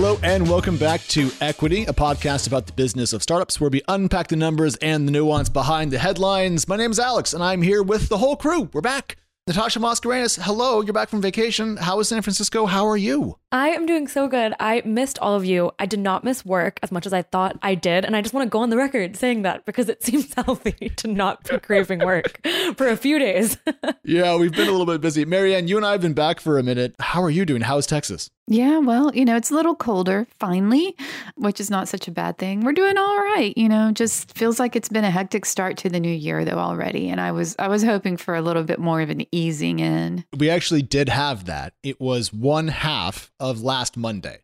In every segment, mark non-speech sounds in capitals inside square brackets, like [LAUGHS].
Hello and welcome back to Equity, a podcast about the business of startups where we unpack the numbers and the nuance behind the headlines. My name is Alex and I'm here with the whole crew. We're back. Natasha Mascarenhas, hello, you're back from vacation. How is San Francisco? How are you? I am doing so good. I missed all of you. I did not miss work as much as I thought I did. And I just want to go on the record saying that because it [LAUGHS] seems healthy to not be craving work [LAUGHS] for a few days. [LAUGHS] yeah, we've been a little bit busy. Mary Ann, you and I have been back for a minute. How are you doing? How's Texas? Yeah, well, you know, it's a little colder finally, which is not such a bad thing. We're doing all right, you know, just feels like it's been a hectic start to the new year though already, and I was I was hoping for a little bit more of an easing in. We actually did have that. It was one half of last Monday.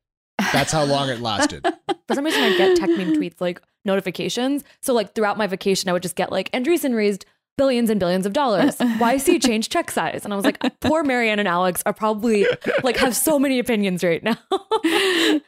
That's how long it lasted. [LAUGHS] For some reason I get Techmeme tweets like notifications. So like throughout my vacation I would just get like Andreessen raised billions and billions of dollars. [LAUGHS] YC changed check size. And I was like, poor Mary Ann and Alex are probably like have so many opinions right now. [LAUGHS]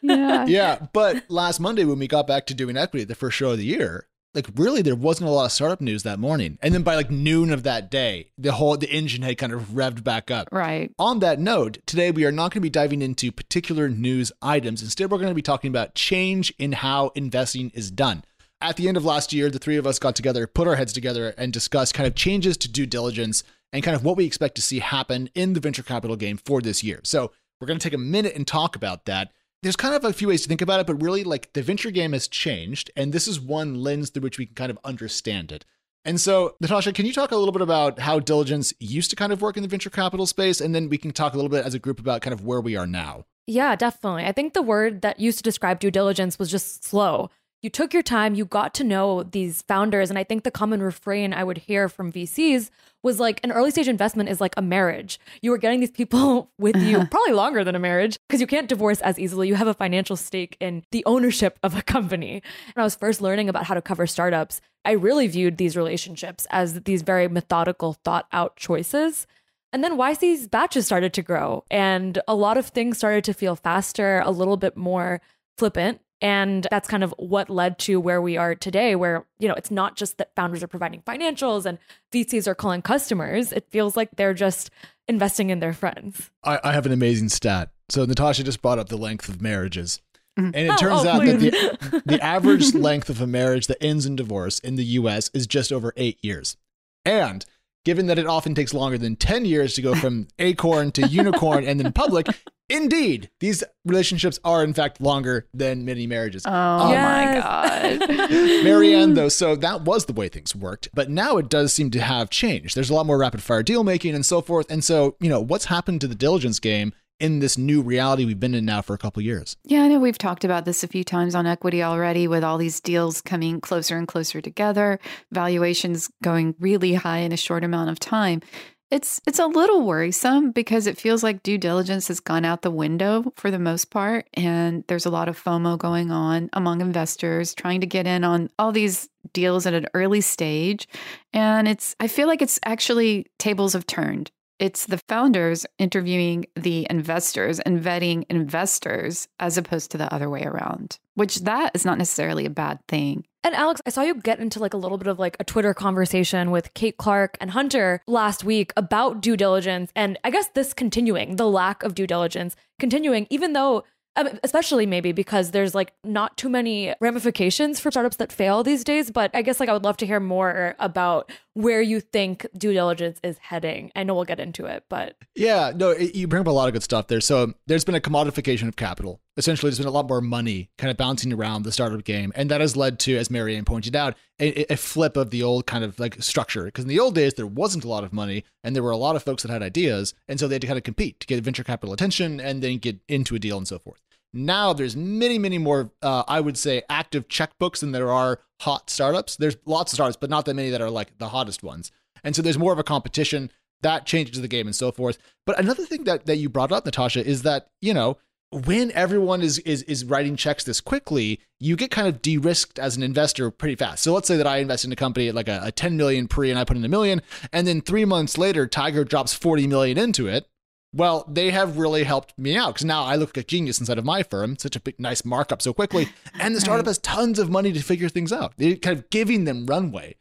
yeah. Yeah. But last Monday when we got back to doing equity, the first show of the year, like really there wasn't a lot of startup news that morning. And then by like noon of that day, the whole the engine had kind of revved back up. Right. On that note, today we are not going to be diving into particular news items. Instead, we're going to be talking about change in how investing is done at the end of last year, the three of us got together, put our heads together, and discussed kind of changes to due diligence and kind of what we expect to see happen in the venture capital game for this year. So we're going to take a minute and talk about that. There's kind of a few ways to think about it, but really, like the venture game has changed, and this is one lens through which we can kind of understand it. And so, Natasha, can you talk a little bit about how diligence used to kind of work in the venture capital space? And then we can talk a little bit as a group about kind of where we are now. Yeah, definitely. I think the word that used to describe due diligence was just slow you took your time, you got to know these founders. And I think the common refrain I would hear from VCs was like an early stage investment is like a marriage. You were getting these people [LAUGHS] with you uh-huh. probably longer than a marriage because you can't divorce as easily. You have a financial stake in the ownership of a company. And I was first learning about how to cover startups. I really viewed these relationships as these very methodical, thought out choices. And then YC's batches started to grow, and a lot of things started to feel faster, a little bit more flippant. And that's kind of what led to where we are today, where, you know, it's not just that founders are providing financials and VCs are calling customers. It feels like they're just investing in their friends. I, I have an amazing stat. So Natasha just brought up the length of marriages. Mm-hmm. And it oh, turns oh, out please. that the, the average [LAUGHS] length of a marriage that ends in divorce in the US is just over eight years. And given that it often takes longer than 10 years to go from [LAUGHS] acorn to unicorn and then public, Indeed, these relationships are in fact longer than many marriages. Oh, oh yes. my [LAUGHS] God. Mary Ann, though, so that was the way things worked. But now it does seem to have changed. There's a lot more rapid fire deal making and so forth. And so, you know, what's happened to the diligence game in this new reality we've been in now for a couple years? Yeah, I know we've talked about this a few times on equity already with all these deals coming closer and closer together, valuations going really high in a short amount of time. It's it's a little worrisome because it feels like due diligence has gone out the window for the most part and there's a lot of FOMO going on among investors trying to get in on all these deals at an early stage and it's I feel like it's actually tables have turned. It's the founders interviewing the investors and vetting investors as opposed to the other way around, which that is not necessarily a bad thing. And Alex, I saw you get into like a little bit of like a Twitter conversation with Kate Clark and Hunter last week about due diligence. And I guess this continuing, the lack of due diligence continuing, even though um, especially maybe because there's like not too many ramifications for startups that fail these days. But I guess like I would love to hear more about where you think due diligence is heading. I know we'll get into it, but yeah, no, it, you bring up a lot of good stuff there. So there's been a commodification of capital. Essentially, there's been a lot more money kind of bouncing around the startup game, and that has led to, as Mary Ann pointed out, a, a flip of the old kind of like structure. Because in the old days, there wasn't a lot of money, and there were a lot of folks that had ideas, and so they had to kind of compete to get venture capital attention and then get into a deal and so forth. Now there's many, many more, uh, I would say, active checkbooks than there are hot startups. There's lots of startups, but not that many that are like the hottest ones. And so there's more of a competition that changes the game and so forth. But another thing that, that you brought up, Natasha, is that, you know, when everyone is, is is writing checks this quickly, you get kind of de-risked as an investor pretty fast. So let's say that I invest in a company at like a, a 10 million pre and I put in a million, and then three months later, Tiger drops 40 million into it. Well, they have really helped me out because now I look like a genius inside of my firm. Such a big, nice markup so quickly, and the startup has tons of money to figure things out. They're kind of giving them runway,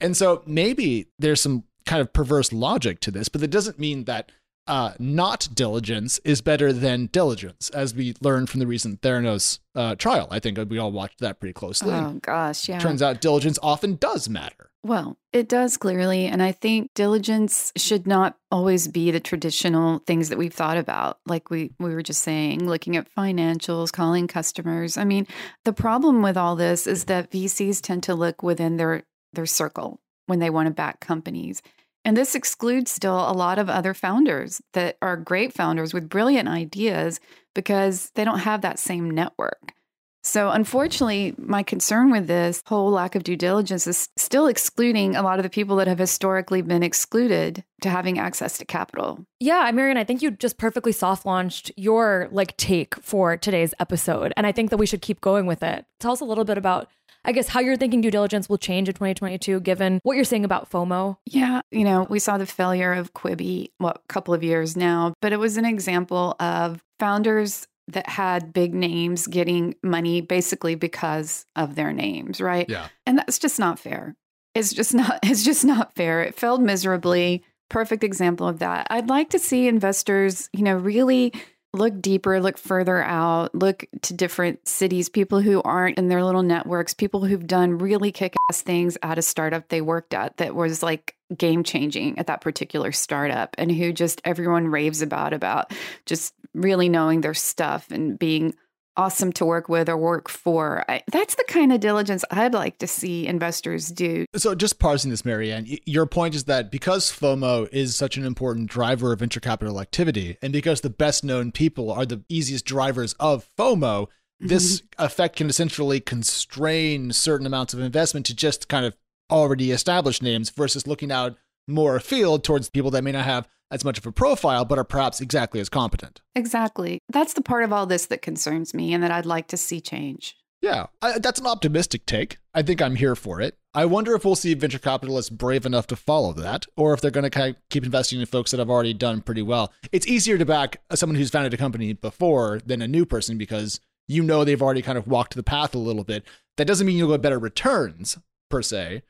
and so maybe there's some kind of perverse logic to this, but that doesn't mean that uh, not diligence is better than diligence, as we learned from the recent Theranos uh, trial. I think we all watched that pretty closely. Oh gosh, yeah. Turns out diligence often does matter. Well, it does clearly. And I think diligence should not always be the traditional things that we've thought about. Like we, we were just saying, looking at financials, calling customers. I mean, the problem with all this is that VCs tend to look within their, their circle when they want to back companies. And this excludes still a lot of other founders that are great founders with brilliant ideas because they don't have that same network. So, unfortunately, my concern with this whole lack of due diligence is still excluding a lot of the people that have historically been excluded to having access to capital. Yeah, Mary Ann, I think you just perfectly soft launched your like take for today's episode. And I think that we should keep going with it. Tell us a little bit about I guess how you're thinking due diligence will change in 2022, given what you're saying about FOMO. Yeah, you know, we saw the failure of Quibi, what, a couple of years now, but it was an example of founders that had big names getting money basically because of their names, right? Yeah. And that's just not fair. It's just not [LAUGHS] it's just not fair. It failed miserably. Perfect example of that. I'd like to see investors, you know, really look deeper, look further out, look to different cities, people who aren't in their little networks, people who've done really kick ass things at a startup they worked at that was like game changing at that particular startup and who just everyone raves about about just really knowing their stuff and being awesome to work with or work for. I, that's the kind of diligence I'd like to see investors do. So, just parsing this, Mary Ann, your point is that because FOMO is such an important driver of venture capital activity, and because the best known people are the easiest drivers of FOMO, this mm-hmm. effect can essentially constrain certain amounts of investment to just kind of already established names versus looking out more afield towards people that may not have as much of a profile, but are perhaps exactly as competent. Exactly. That's the part of all this that concerns me and that I'd like to see change. Yeah, I, that's an optimistic take. I think I'm here for it. I wonder if we'll see venture capitalists brave enough to follow that, or if they're going to kind of keep investing in folks that have already done pretty well. It's easier to back someone who's founded a company before than a new person because you know they've already kind of walked the path a little bit. That doesn't mean you'll get better returns per se,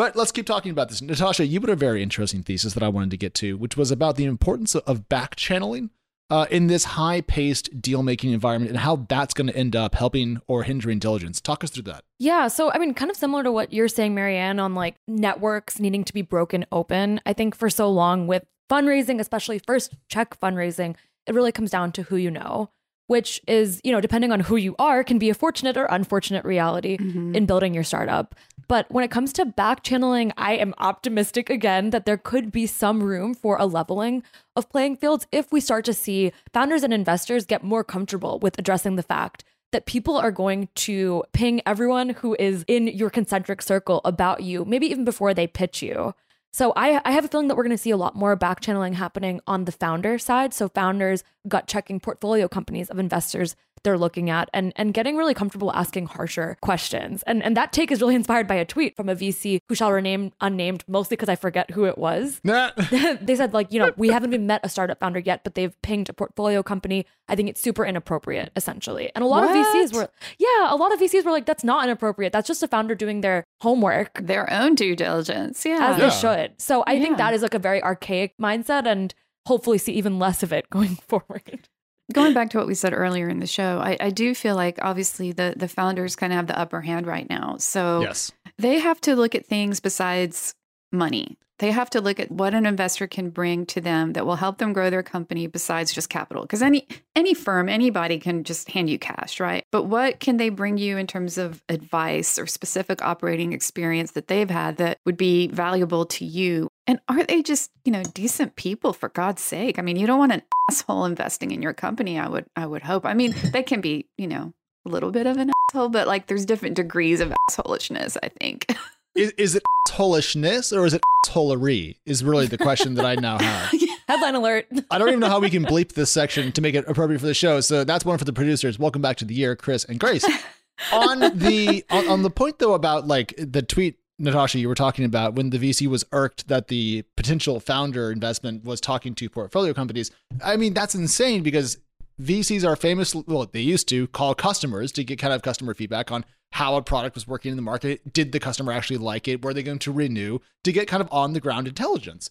but let's keep talking about this. Natasha, you put a very interesting thesis that I wanted to get to, which was about the importance of back channeling uh, in this high paced deal making environment and how that's going to end up helping or hindering diligence. Talk us through that. Yeah. So, I mean, kind of similar to what you're saying, Mary Ann, on like networks needing to be broken open. I think for so long with fundraising, especially first check fundraising, it really comes down to who you know which is, you know, depending on who you are, can be a fortunate or unfortunate reality mm-hmm. in building your startup. But when it comes to back channeling, I am optimistic again that there could be some room for a leveling of playing fields if we start to see founders and investors get more comfortable with addressing the fact that people are going to ping everyone who is in your concentric circle about you, maybe even before they pitch you. So I, I have a feeling that we're going to see a lot more back channeling happening on the founder side. So founders gut checking portfolio companies of investors they're looking at and, and getting really comfortable asking harsher questions. And, and that take is really inspired by a tweet from a VC who shall remain unnamed, mostly because I forget who it was. [LAUGHS] [LAUGHS] they said, like, you know, we haven't even met a startup founder yet, but they've pinged a portfolio company. I think it's super inappropriate, essentially. And a lot what? of VCs were, yeah, a lot of VCs were like, that's not inappropriate. That's just a founder doing their homework, their own due diligence. Yeah. As yeah. they should. So I yeah. think that is like a very archaic mindset and hopefully see even less of it [LAUGHS] going forward going back to what we said earlier in the show, I, I do feel like obviously the the founders kind of have the upper hand right now. So yes. they have to look at things besides money. They have to look at what an investor can bring to them that will help them grow their company besides just capital. Because any any firm, anybody can just hand you cash, right? But what can they bring you in terms of advice or specific operating experience that they've had that would be valuable to you? And are they just, you know, decent people for God's sake? I mean, you don't want an [LAUGHS] asshole investing in your company, I would I would hope. I mean, they can be, you know, a little bit of an [LAUGHS] asshole, but like there's different degrees of assholishness, I think. [LAUGHS] is, is it assholishness or is it assholery? Is really the question that I now [LAUGHS] have. Headline alert. I don't even know how we can bleep this section to make it appropriate for the show. So that's one for the producers. Welcome back to the year, Chris and Grace. [LAUGHS] on the on, on the point though about like the tweet Natasha, you were talking about when the VC was irked that the potential founder investment was talking to portfolio companies. I mean, that's insane because VCs are famous, well, they used to call customers to get kind of customer feedback on how a product was working in the market. Did the customer actually like it? Were they going to renew to get kind of on the ground intelligence?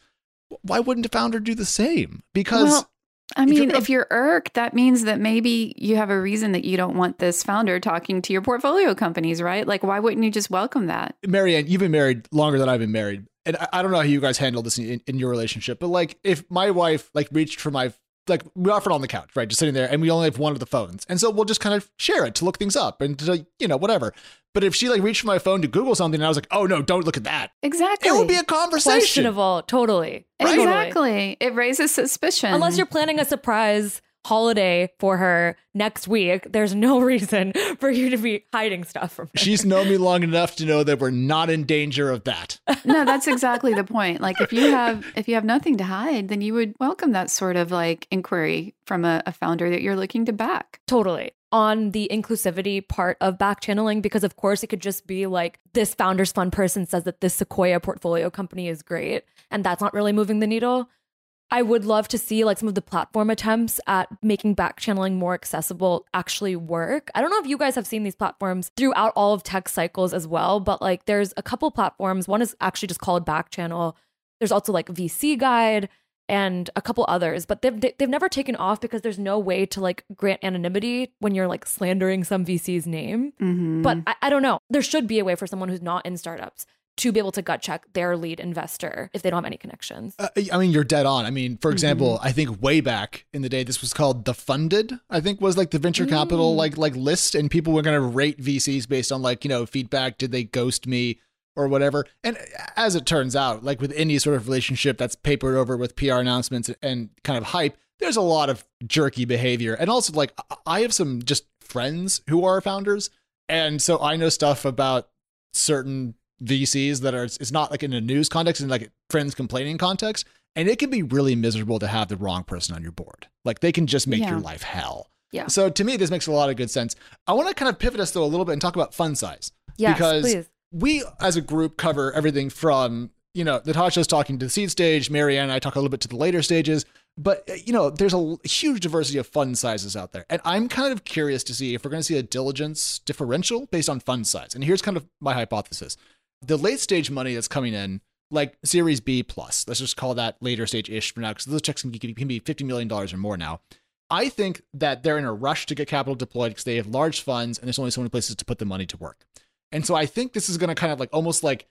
why wouldn't a founder do the same? Because Well, I If you're mean, gonna- if you're irked, that means that maybe you have a reason that you don't want this founder talking to your portfolio companies, right? Like, why wouldn't you just welcome that? Mary Ann, you've been married longer than I've been married. And I, I don't know how you guys handle this in, in your relationship, but like if my wife like reached for my like we offered on the couch, right, just sitting there, and we only have one of the phones, and so we'll just kind of share it to look things up and to you know whatever. But if she like reached for my phone to Google something, and I was like, oh no, don't look at that, Exactly. it would be a conversation. Questionable, totally. Totally. Exactly. It raises suspicion. Unless you're planning a surprise holiday for her next week, there's no [LAUGHS] reason for you to be hiding stuff from her. She's known me long enough to know that we're not in danger of that. no, that's exactly the point. Like if you have if you have nothing to hide, then you would welcome that sort of like inquiry from a, a founder that you're looking to back. Totally. On the inclusivity part of back channeling, because of course it could just be like this founders fund person says that this Sequoia portfolio company is great, and that's not really moving the needle. I would love to see like some of the platform attempts at making back channeling more accessible actually work. I don't know if you guys have seen these platforms throughout all of tech cycles as well, but like there's a couple platforms. One is actually just called Back Channel. There's also like VC Guide and a couple others, but they've they- they've never taken off because there's no way to like grant anonymity when you're like slandering some VC's name. Mm-hmm. But I, I don't know. There should be a way for someone who's not in startups to be able to gut check their lead investor if they don't have any connections. Uh, I mean, you're dead on. I mean, for example, Mm-hmm. I think way back in the day, this was called TheFunded. I think was like the venture capital Mm. like like list, and people were going to rate VCs based on like you know feedback. Did they ghost me or whatever? And as it turns out, like with any sort of relationship that's papered over with PR announcements and kind of hype, there's a lot of jerky behavior, and also like I- I have some just friends who are founders, and so I know stuff about certain VCs that are it's not like in a news context and like friends complaining context. And it can be really miserable to have the wrong person on your board. Like they can just make Yeah. your life hell. Yeah. So to me, this makes a lot of good sense. I want to kind of pivot us though a little bit and talk about fund size. Yes, because please. we as a group cover everything from, you know, Natasha's talking to the seed stage, Mary Ann and I talk a little bit to the later stages. But, uh, you know, there's a huge diversity of fund sizes out there. And I'm kind of curious to see if we're going to see a diligence differential based on fund size. And here's kind of my hypothesis the late stage money that's coming in, like Series B plus, let's just call that later stage ish for now, because those checks can, be- can be $50 million or more now. I think that they're in a rush to get capital deployed because they have large funds and there's only so many places to put the money to work. And so I think this is going to kind of like almost like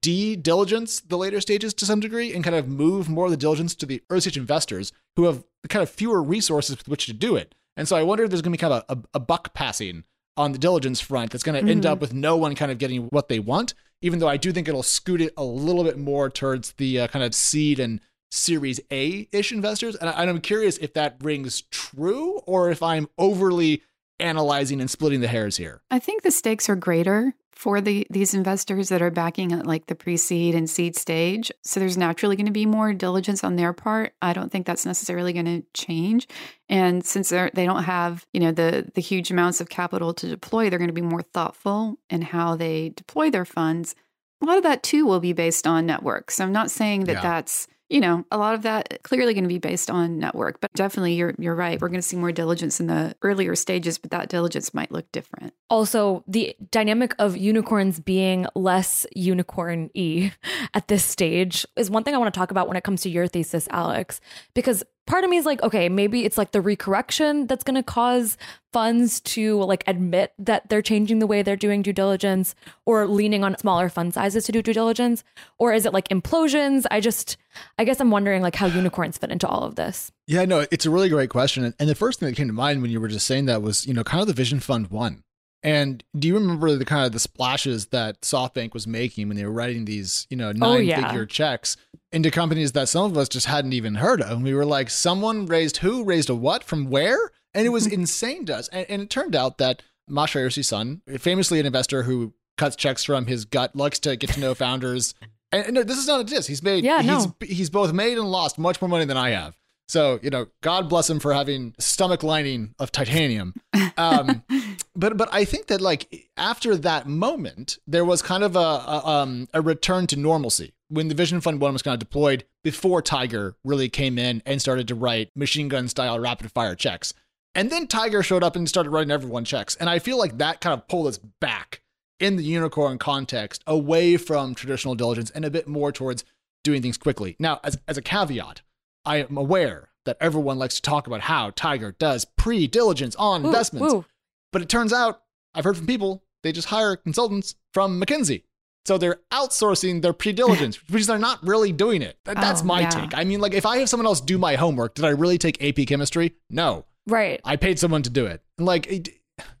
de diligence the later stages to some degree and kind of move more of the diligence to the early stage investors who have kind of fewer resources with which to do it. And so I wonder if there's going to be kind of a, a, a buck passing on the diligence front that's going to end Mhm. up with no one kind of getting what they want, even though I do think it'll scoot it a little bit more towards the uh, kind of seed and Series A ish investors. And, I, and I'm curious if that rings true or if I'm overly analyzing and splitting the hairs here. I think the stakes are greater for the these investors that are backing at like the pre-seed and seed stage. So there's naturally going to be more diligence on their part. I don't think that's necessarily going to change. And since they're they don't have, you know, the the huge amounts of capital to deploy, they're going to be more thoughtful in how they deploy their funds. A lot of that too will be based on network. So I'm not saying that Yeah. that's you know, a lot of that clearly going to be based on network, but definitely you're you're right. We're going to see more diligence in the earlier stages, but that diligence might look different. also the dynamic of unicorns being less unicorn y [LAUGHS] at this stage is one thing I want to talk about when it comes to your thesis, Alex, because part of me is like, okay, maybe it's like the recorrection that's going to cause funds to like admit that they're changing the way they're doing due diligence or leaning on smaller fund sizes to do due diligence or is it like implosions i just i guess i'm wondering like how unicorns fit into all of this Yeah, no, it's a really great question. And the first thing that came to mind when you were just saying that was, you know, kind of the Vision Fund one. And do you remember the kind of the splashes that SoftBank was making when they were writing these, you know, Oh, nine yeah. figure checks into companies that some of us just hadn't even heard of? And we were like, someone raised who, raised a what, from where? And it was [LAUGHS] insane to us. And, and it turned out that Masayoshi Son, famously an investor who cuts checks from his gut, likes to get to know founders. [LAUGHS] And, and no, this is not a diss. He's made, Yeah, he's, no. he's both made and lost much more money than I have. So, you know, God bless him for having stomach lining of titanium. Um, [LAUGHS] but but I think that like after that moment, there was kind of a, a um a return to normalcy when the Vision Fund One was kind of deployed before Tiger really came in and started to write machine gun style rapid fire checks. And then Tiger showed up and started writing everyone checks. And I feel like that kind of pulled us back in the unicorn context away from traditional diligence and a bit more towards doing things quickly. Now, as, as a caveat, I am aware that everyone likes to talk about how Tiger does pre diligence on Ooh, investments. ooh. But it turns out, I've heard from people, they just hire consultants from McKinsey. So they're outsourcing their pre diligence, [LAUGHS] which they're not really doing it. That- That's Oh, my yeah. take. I mean, like, if I have someone else do my homework, did I really take AP chemistry? No. Right. I paid someone to do it. Like,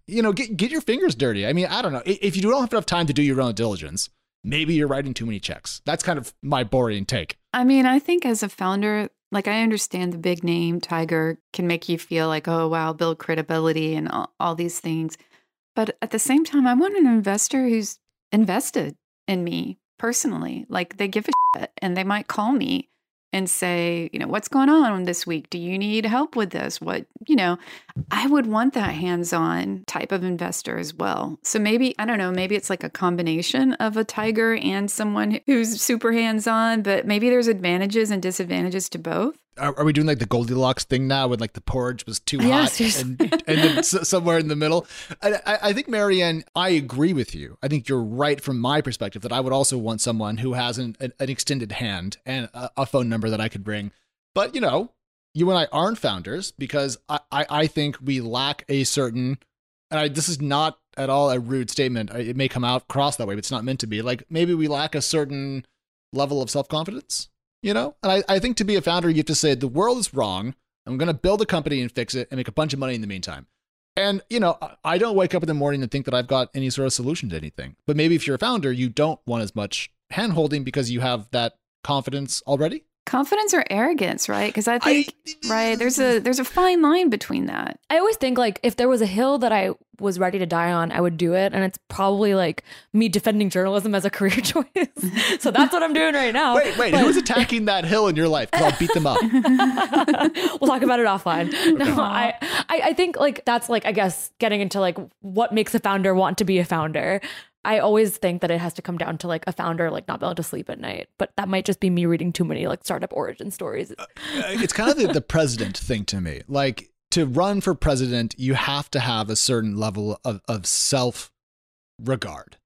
you know, get, get your fingers dirty. I mean, I don't know. If you don't have enough time to do your own diligence, maybe you're writing too many checks. That's kind of my boring take. I mean, I think as a founder, like I understand the big name Tiger can make you feel like, oh, wow, build credibility and all, all these things. But at the same time, I want an investor who's invested in me personally. Like they give a shit and they might call me and say, you know, what's going on this week? Do you need help with this? What, you know, I would want that hands on type of investor as well. So maybe, I don't know, maybe it's like a combination of a tiger and someone who's super hands on, but maybe there's advantages and disadvantages to both. Are, are we doing like the Goldilocks thing now when like the porridge was too Yeah, hot seriously. and, [LAUGHS] and then s- somewhere in the middle? I, I, think, Mary Ann, I agree with you. I think you're right from my perspective that I would also want someone who has an, an, an extended hand and a, a phone number that I could bring. But, you know, you and I aren't founders because I, I, I think we lack a certain, and I, this is not at all a rude statement. It may come out across that way, but it's not meant to be. Like maybe we lack a certain level of self confidence, you know? And I, I think to be a founder, you have to say, the world is wrong. I'm going to build a company and fix it and make a bunch of money in the meantime. And, you know, I- don't wake up in the morning and think that I've got any sort of solution to anything. But maybe if you're a founder, you don't want as much hand holding because you have that confidence already. Confidence or arrogance, right? Because I think, right, there's a there's a fine line between that. I always think like if there was a hill that I was ready to die on, I would do it. And it's probably like me defending journalism as a career [LAUGHS] choice. so that's what I'm doing right now. Wait, wait, But- who's attacking that hill in your life? 'Cause I'll beat them up. [LAUGHS] we'll talk about it offline. [LAUGHS] No, I, I, I think like that's like I guess getting into like what makes a founder want to be a founder. I always think that it has to come down to like a founder like not being able to sleep at night, but that might just be me reading too many like startup origin stories. Uh, it's kind of the, the president thing to me. Like to run for president, you have to have a certain level of, of self regard,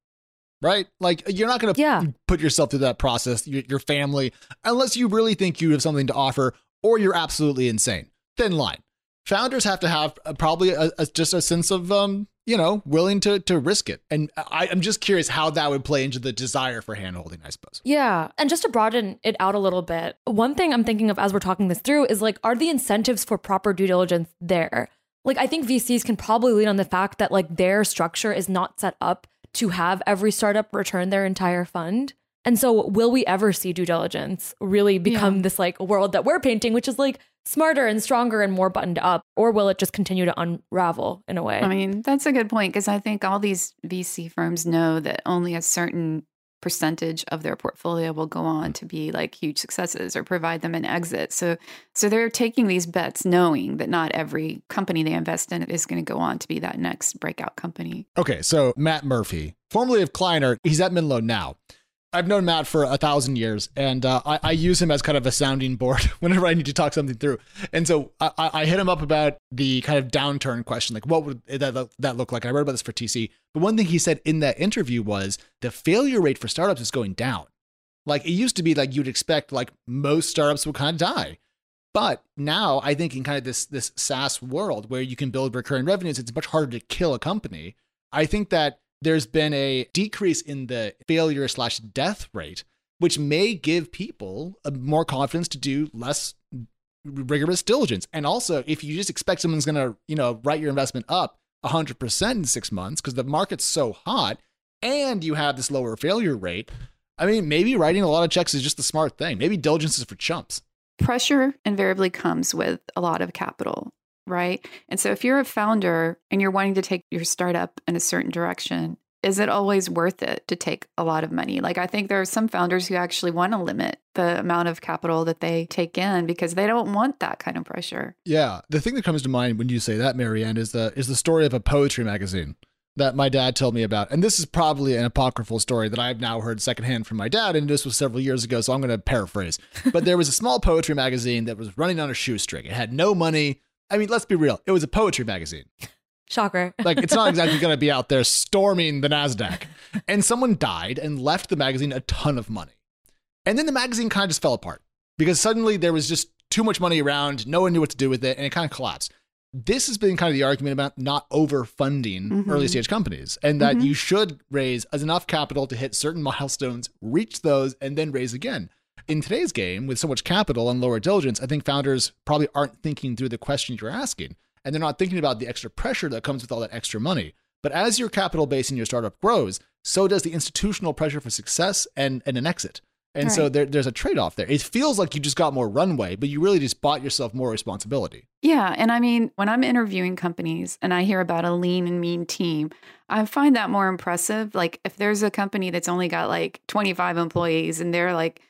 right? Like you're not going to Yeah. put yourself through that process, your, your family, unless you really think you have something to offer or you're absolutely insane. Thin line. Founders have to have uh, probably a, a, just a sense of, um, you know, willing to to risk it. And I, I'm just curious how that would play into the desire for handholding, I suppose. Yeah. And just to broaden it out a little bit, one thing I'm thinking of as we're talking this through is like, are the incentives for proper due diligence there? Like, I think VCs can probably lean on the fact that like their structure is not set up to have every startup return their entire fund. And so, will we ever see due diligence really become this like world that we're painting, which is like smarter and stronger and more buttoned up? Or will it just continue to unravel in a way? I mean, that's a good point because I think all these VC firms know that only a certain percentage of their portfolio will go on to be like huge successes or provide them an exit. So so they're taking these bets knowing that not every company they invest in is going to go on to be that next breakout company. Okay, so Matt Murphy, formerly of Kleiner, he's at Menlo now. I've known Matt for a thousand years, and uh, I, I use him as kind of a sounding board [LAUGHS] whenever I need to talk something through. And so I, I hit him up about the kind of downturn question, like what would that that look like? I read about this for TC, but one thing he said in that interview was the failure rate for startups is going down. Like it used to be, like you'd expect, like most startups would kind of die. But now I think in kind of this this SaaS world where you can build recurring revenues, it's much harder to kill a company. I think that there's been a decrease in the failure slash death rate, which may give people uh, more confidence to do less rigorous diligence. And also, if you just expect someone's going to, you know, write your investment up 100% in six months because the market's so hot and you have this lower failure rate, I mean, maybe writing a lot of checks is just the smart thing. Maybe diligence is for chumps. Pressure invariably comes with a lot of capital, right? And so if you're a founder and you're wanting to take your startup in a certain direction, is it always worth it to take a lot of money? Like I think there are some founders who actually want to limit the amount of capital that they take in because they don't want that kind of pressure. Yeah, the thing that comes to mind when you say that, Mary Ann, is the is the story of a poetry magazine that my dad told me about. And this is probably an apocryphal story that I've now heard secondhand from my dad, and this was several years ago, so I'm going to paraphrase. But there was a small poetry magazine that was running on a shoestring. It had no money. I mean, let's be real. It was a poetry magazine. Shocker. [LAUGHS] Like, it's not exactly going to be out there [LAUGHS] storming the NASDAQ. And someone died and left the magazine a ton of money. And then the magazine kind of just fell apart because suddenly there was just too much money around. No one knew what to do with it, and it kind of collapsed. This has been kind of the argument about not overfunding Mhm. early stage companies and that Mhm. you should raise as enough capital to hit certain milestones, reach those, and then raise again. In today's game, with so much capital and lower diligence, I think founders probably aren't thinking through the questions you're asking. And they're not thinking about the extra pressure that comes with all that extra money. But as your capital base in your startup grows, so does the institutional pressure for success and, and an exit. And so there, there's a trade off there. It feels like you just got more runway, but you really just bought yourself more responsibility. Yeah. And I mean, when I'm interviewing companies and I hear about a lean and mean team, I find that more impressive. Like, if there's a company that's only got like 25 employees and they're like,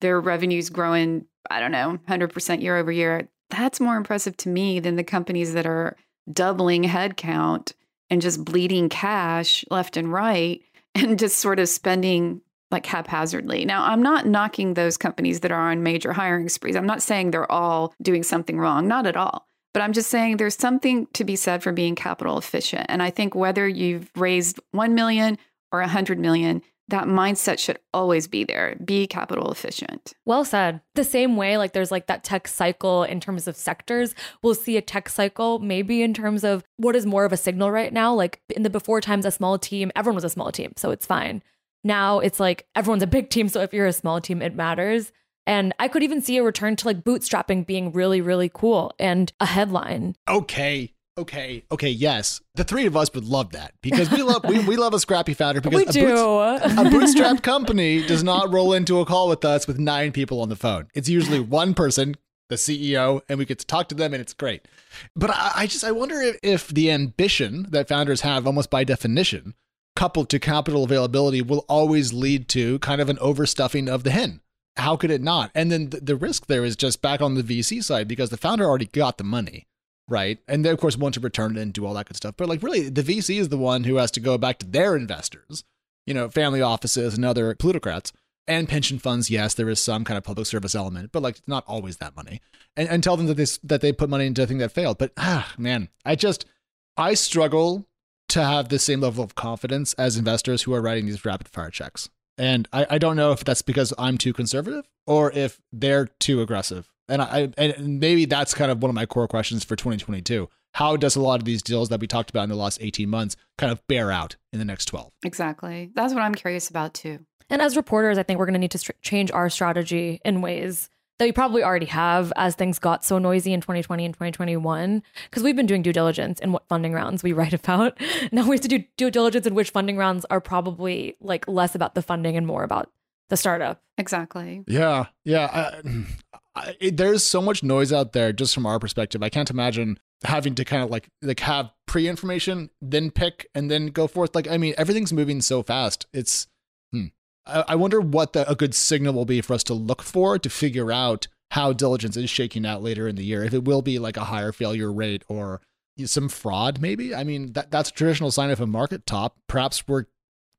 their revenue's growing, I don't know, 100% year over year, that's more impressive to me than the companies that are doubling headcount and just bleeding cash left and right [LAUGHS] and just sort of spending like haphazardly. Now, I'm not knocking those companies that are on major hiring sprees. I'm not saying they're all doing something wrong, not at all. But I'm just saying there's something to be said for being capital efficient. And I think whether you've raised 1 million or 100 million, that mindset should always be there. Be capital efficient. Well said. The same way, like there's like that tech cycle in terms of sectors. We'll see a tech cycle maybe in terms of what is more of a signal right now. Like in the before times, a small team, everyone was a small team, so it's fine. Now it's like everyone's a big team, so if you're a small team, it matters. And I could even see a return to like bootstrapping being really, really cool and a headline. Okay. Okay. Okay. Yes. The three of us would love that because we love we, we love a scrappy founder because a, boots- a bootstrap company does not roll into a call with us with nine people on the phone. It's usually one person, the CEO, and we get to talk to them and it's great. But I, I just I wonder if, if the ambition that founders have almost by definition, coupled to capital availability, will always lead to kind of an overstuffing of the hen. How could it not? And then the, the risk there is just back on the VC side because the founder already got the money right? And they, of course, want to return it and do all that good stuff. But like, really, the VC is the one who has to go back to their investors, you know, family offices and other plutocrats and pension funds. Yes, there is some kind of public service element, but like, it's not always that money. And, and tell them that they that they put money into a thing that failed. But ah, man, I just I struggle to have the same level of confidence as investors who are writing these rapid fire checks. And I, I don't know if that's because I'm too conservative or if they're too aggressive. And I and maybe that's kind of one of my core questions for 2022. How does a lot of these deals that we talked about in the last 18 months kind of bear out in the next 12? Exactly. That's what I'm curious about too. And as reporters, I think we're going to need to str- change our strategy in ways that we probably already have as things got so noisy in 2020 and 2021. Because we've been doing due diligence in what funding rounds we [LAUGHS] write about. Now we have to do due diligence in which funding rounds are probably like less about the funding and more about the startup. Exactly. Yeah, yeah. I, It, there's so much noise out there just from our perspective. I can't imagine having to kind of like like have pre-information, then pick, and then go forth. Like, I mean, everything's moving so fast. It's. Hmm. I, I wonder what the, a good signal will be for us to look for to figure out how diligence is shaking out later in the year. If it will be like a higher failure rate or some fraud, maybe. I mean, that that's a traditional sign of a market top. Perhaps we're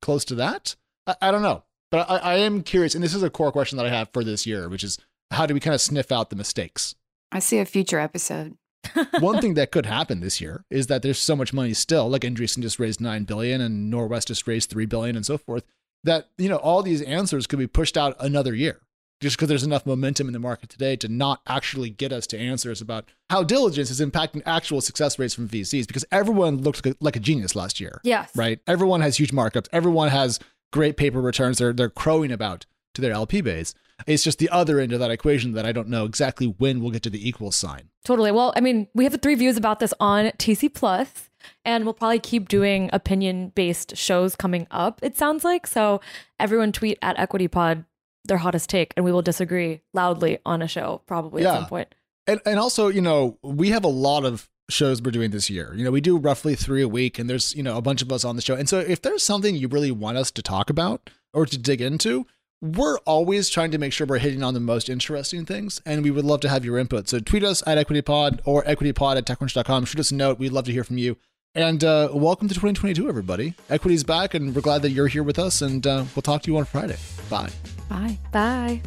close to that. I, I don't know. But I, I am curious, and this is a core question that I have for this year, which is how do we kind of sniff out the mistakes? I see a future episode. [LAUGHS] One thing that could happen this year is that there's so much money still, like Andreessen just raised nine billion and Norwest just raised three billion and so forth, that you know all these answers could be pushed out another year. Just because there's enough momentum in the market today to not actually get us to answers about how diligence is impacting actual success rates from VCs, because everyone looked like a, like a genius last year Yes. right? Everyone has huge markups. Everyone has great paper returns. They're they're crowing about to their LP base. It's just the other end of that equation that I don't know exactly when we'll get to the equal sign. Totally. Well, I mean, we have three views about this on TC Plus, and we'll probably keep doing opinion based shows coming up, it sounds like. So everyone tweet at Equity Pod their hottest take, and we will disagree loudly on a show probably Yeah. at some point. And and also, you know, we have a lot of shows we're doing this year. You know, we do roughly three a week, and there's you know a bunch of us on the show. And so, if there's something you really want us to talk about or to dig into, we're always trying to make sure we're hitting on the most interesting things, and we would love to have your input. So tweet us at EquityPod or EquityPod at TechCrunch.com. Shoot us a note. We'd love to hear from you. And uh, welcome to 2022, everybody. Equity's back, and we're glad that you're here with us. And uh, we'll talk to you on Friday. Bye. Bye. Bye.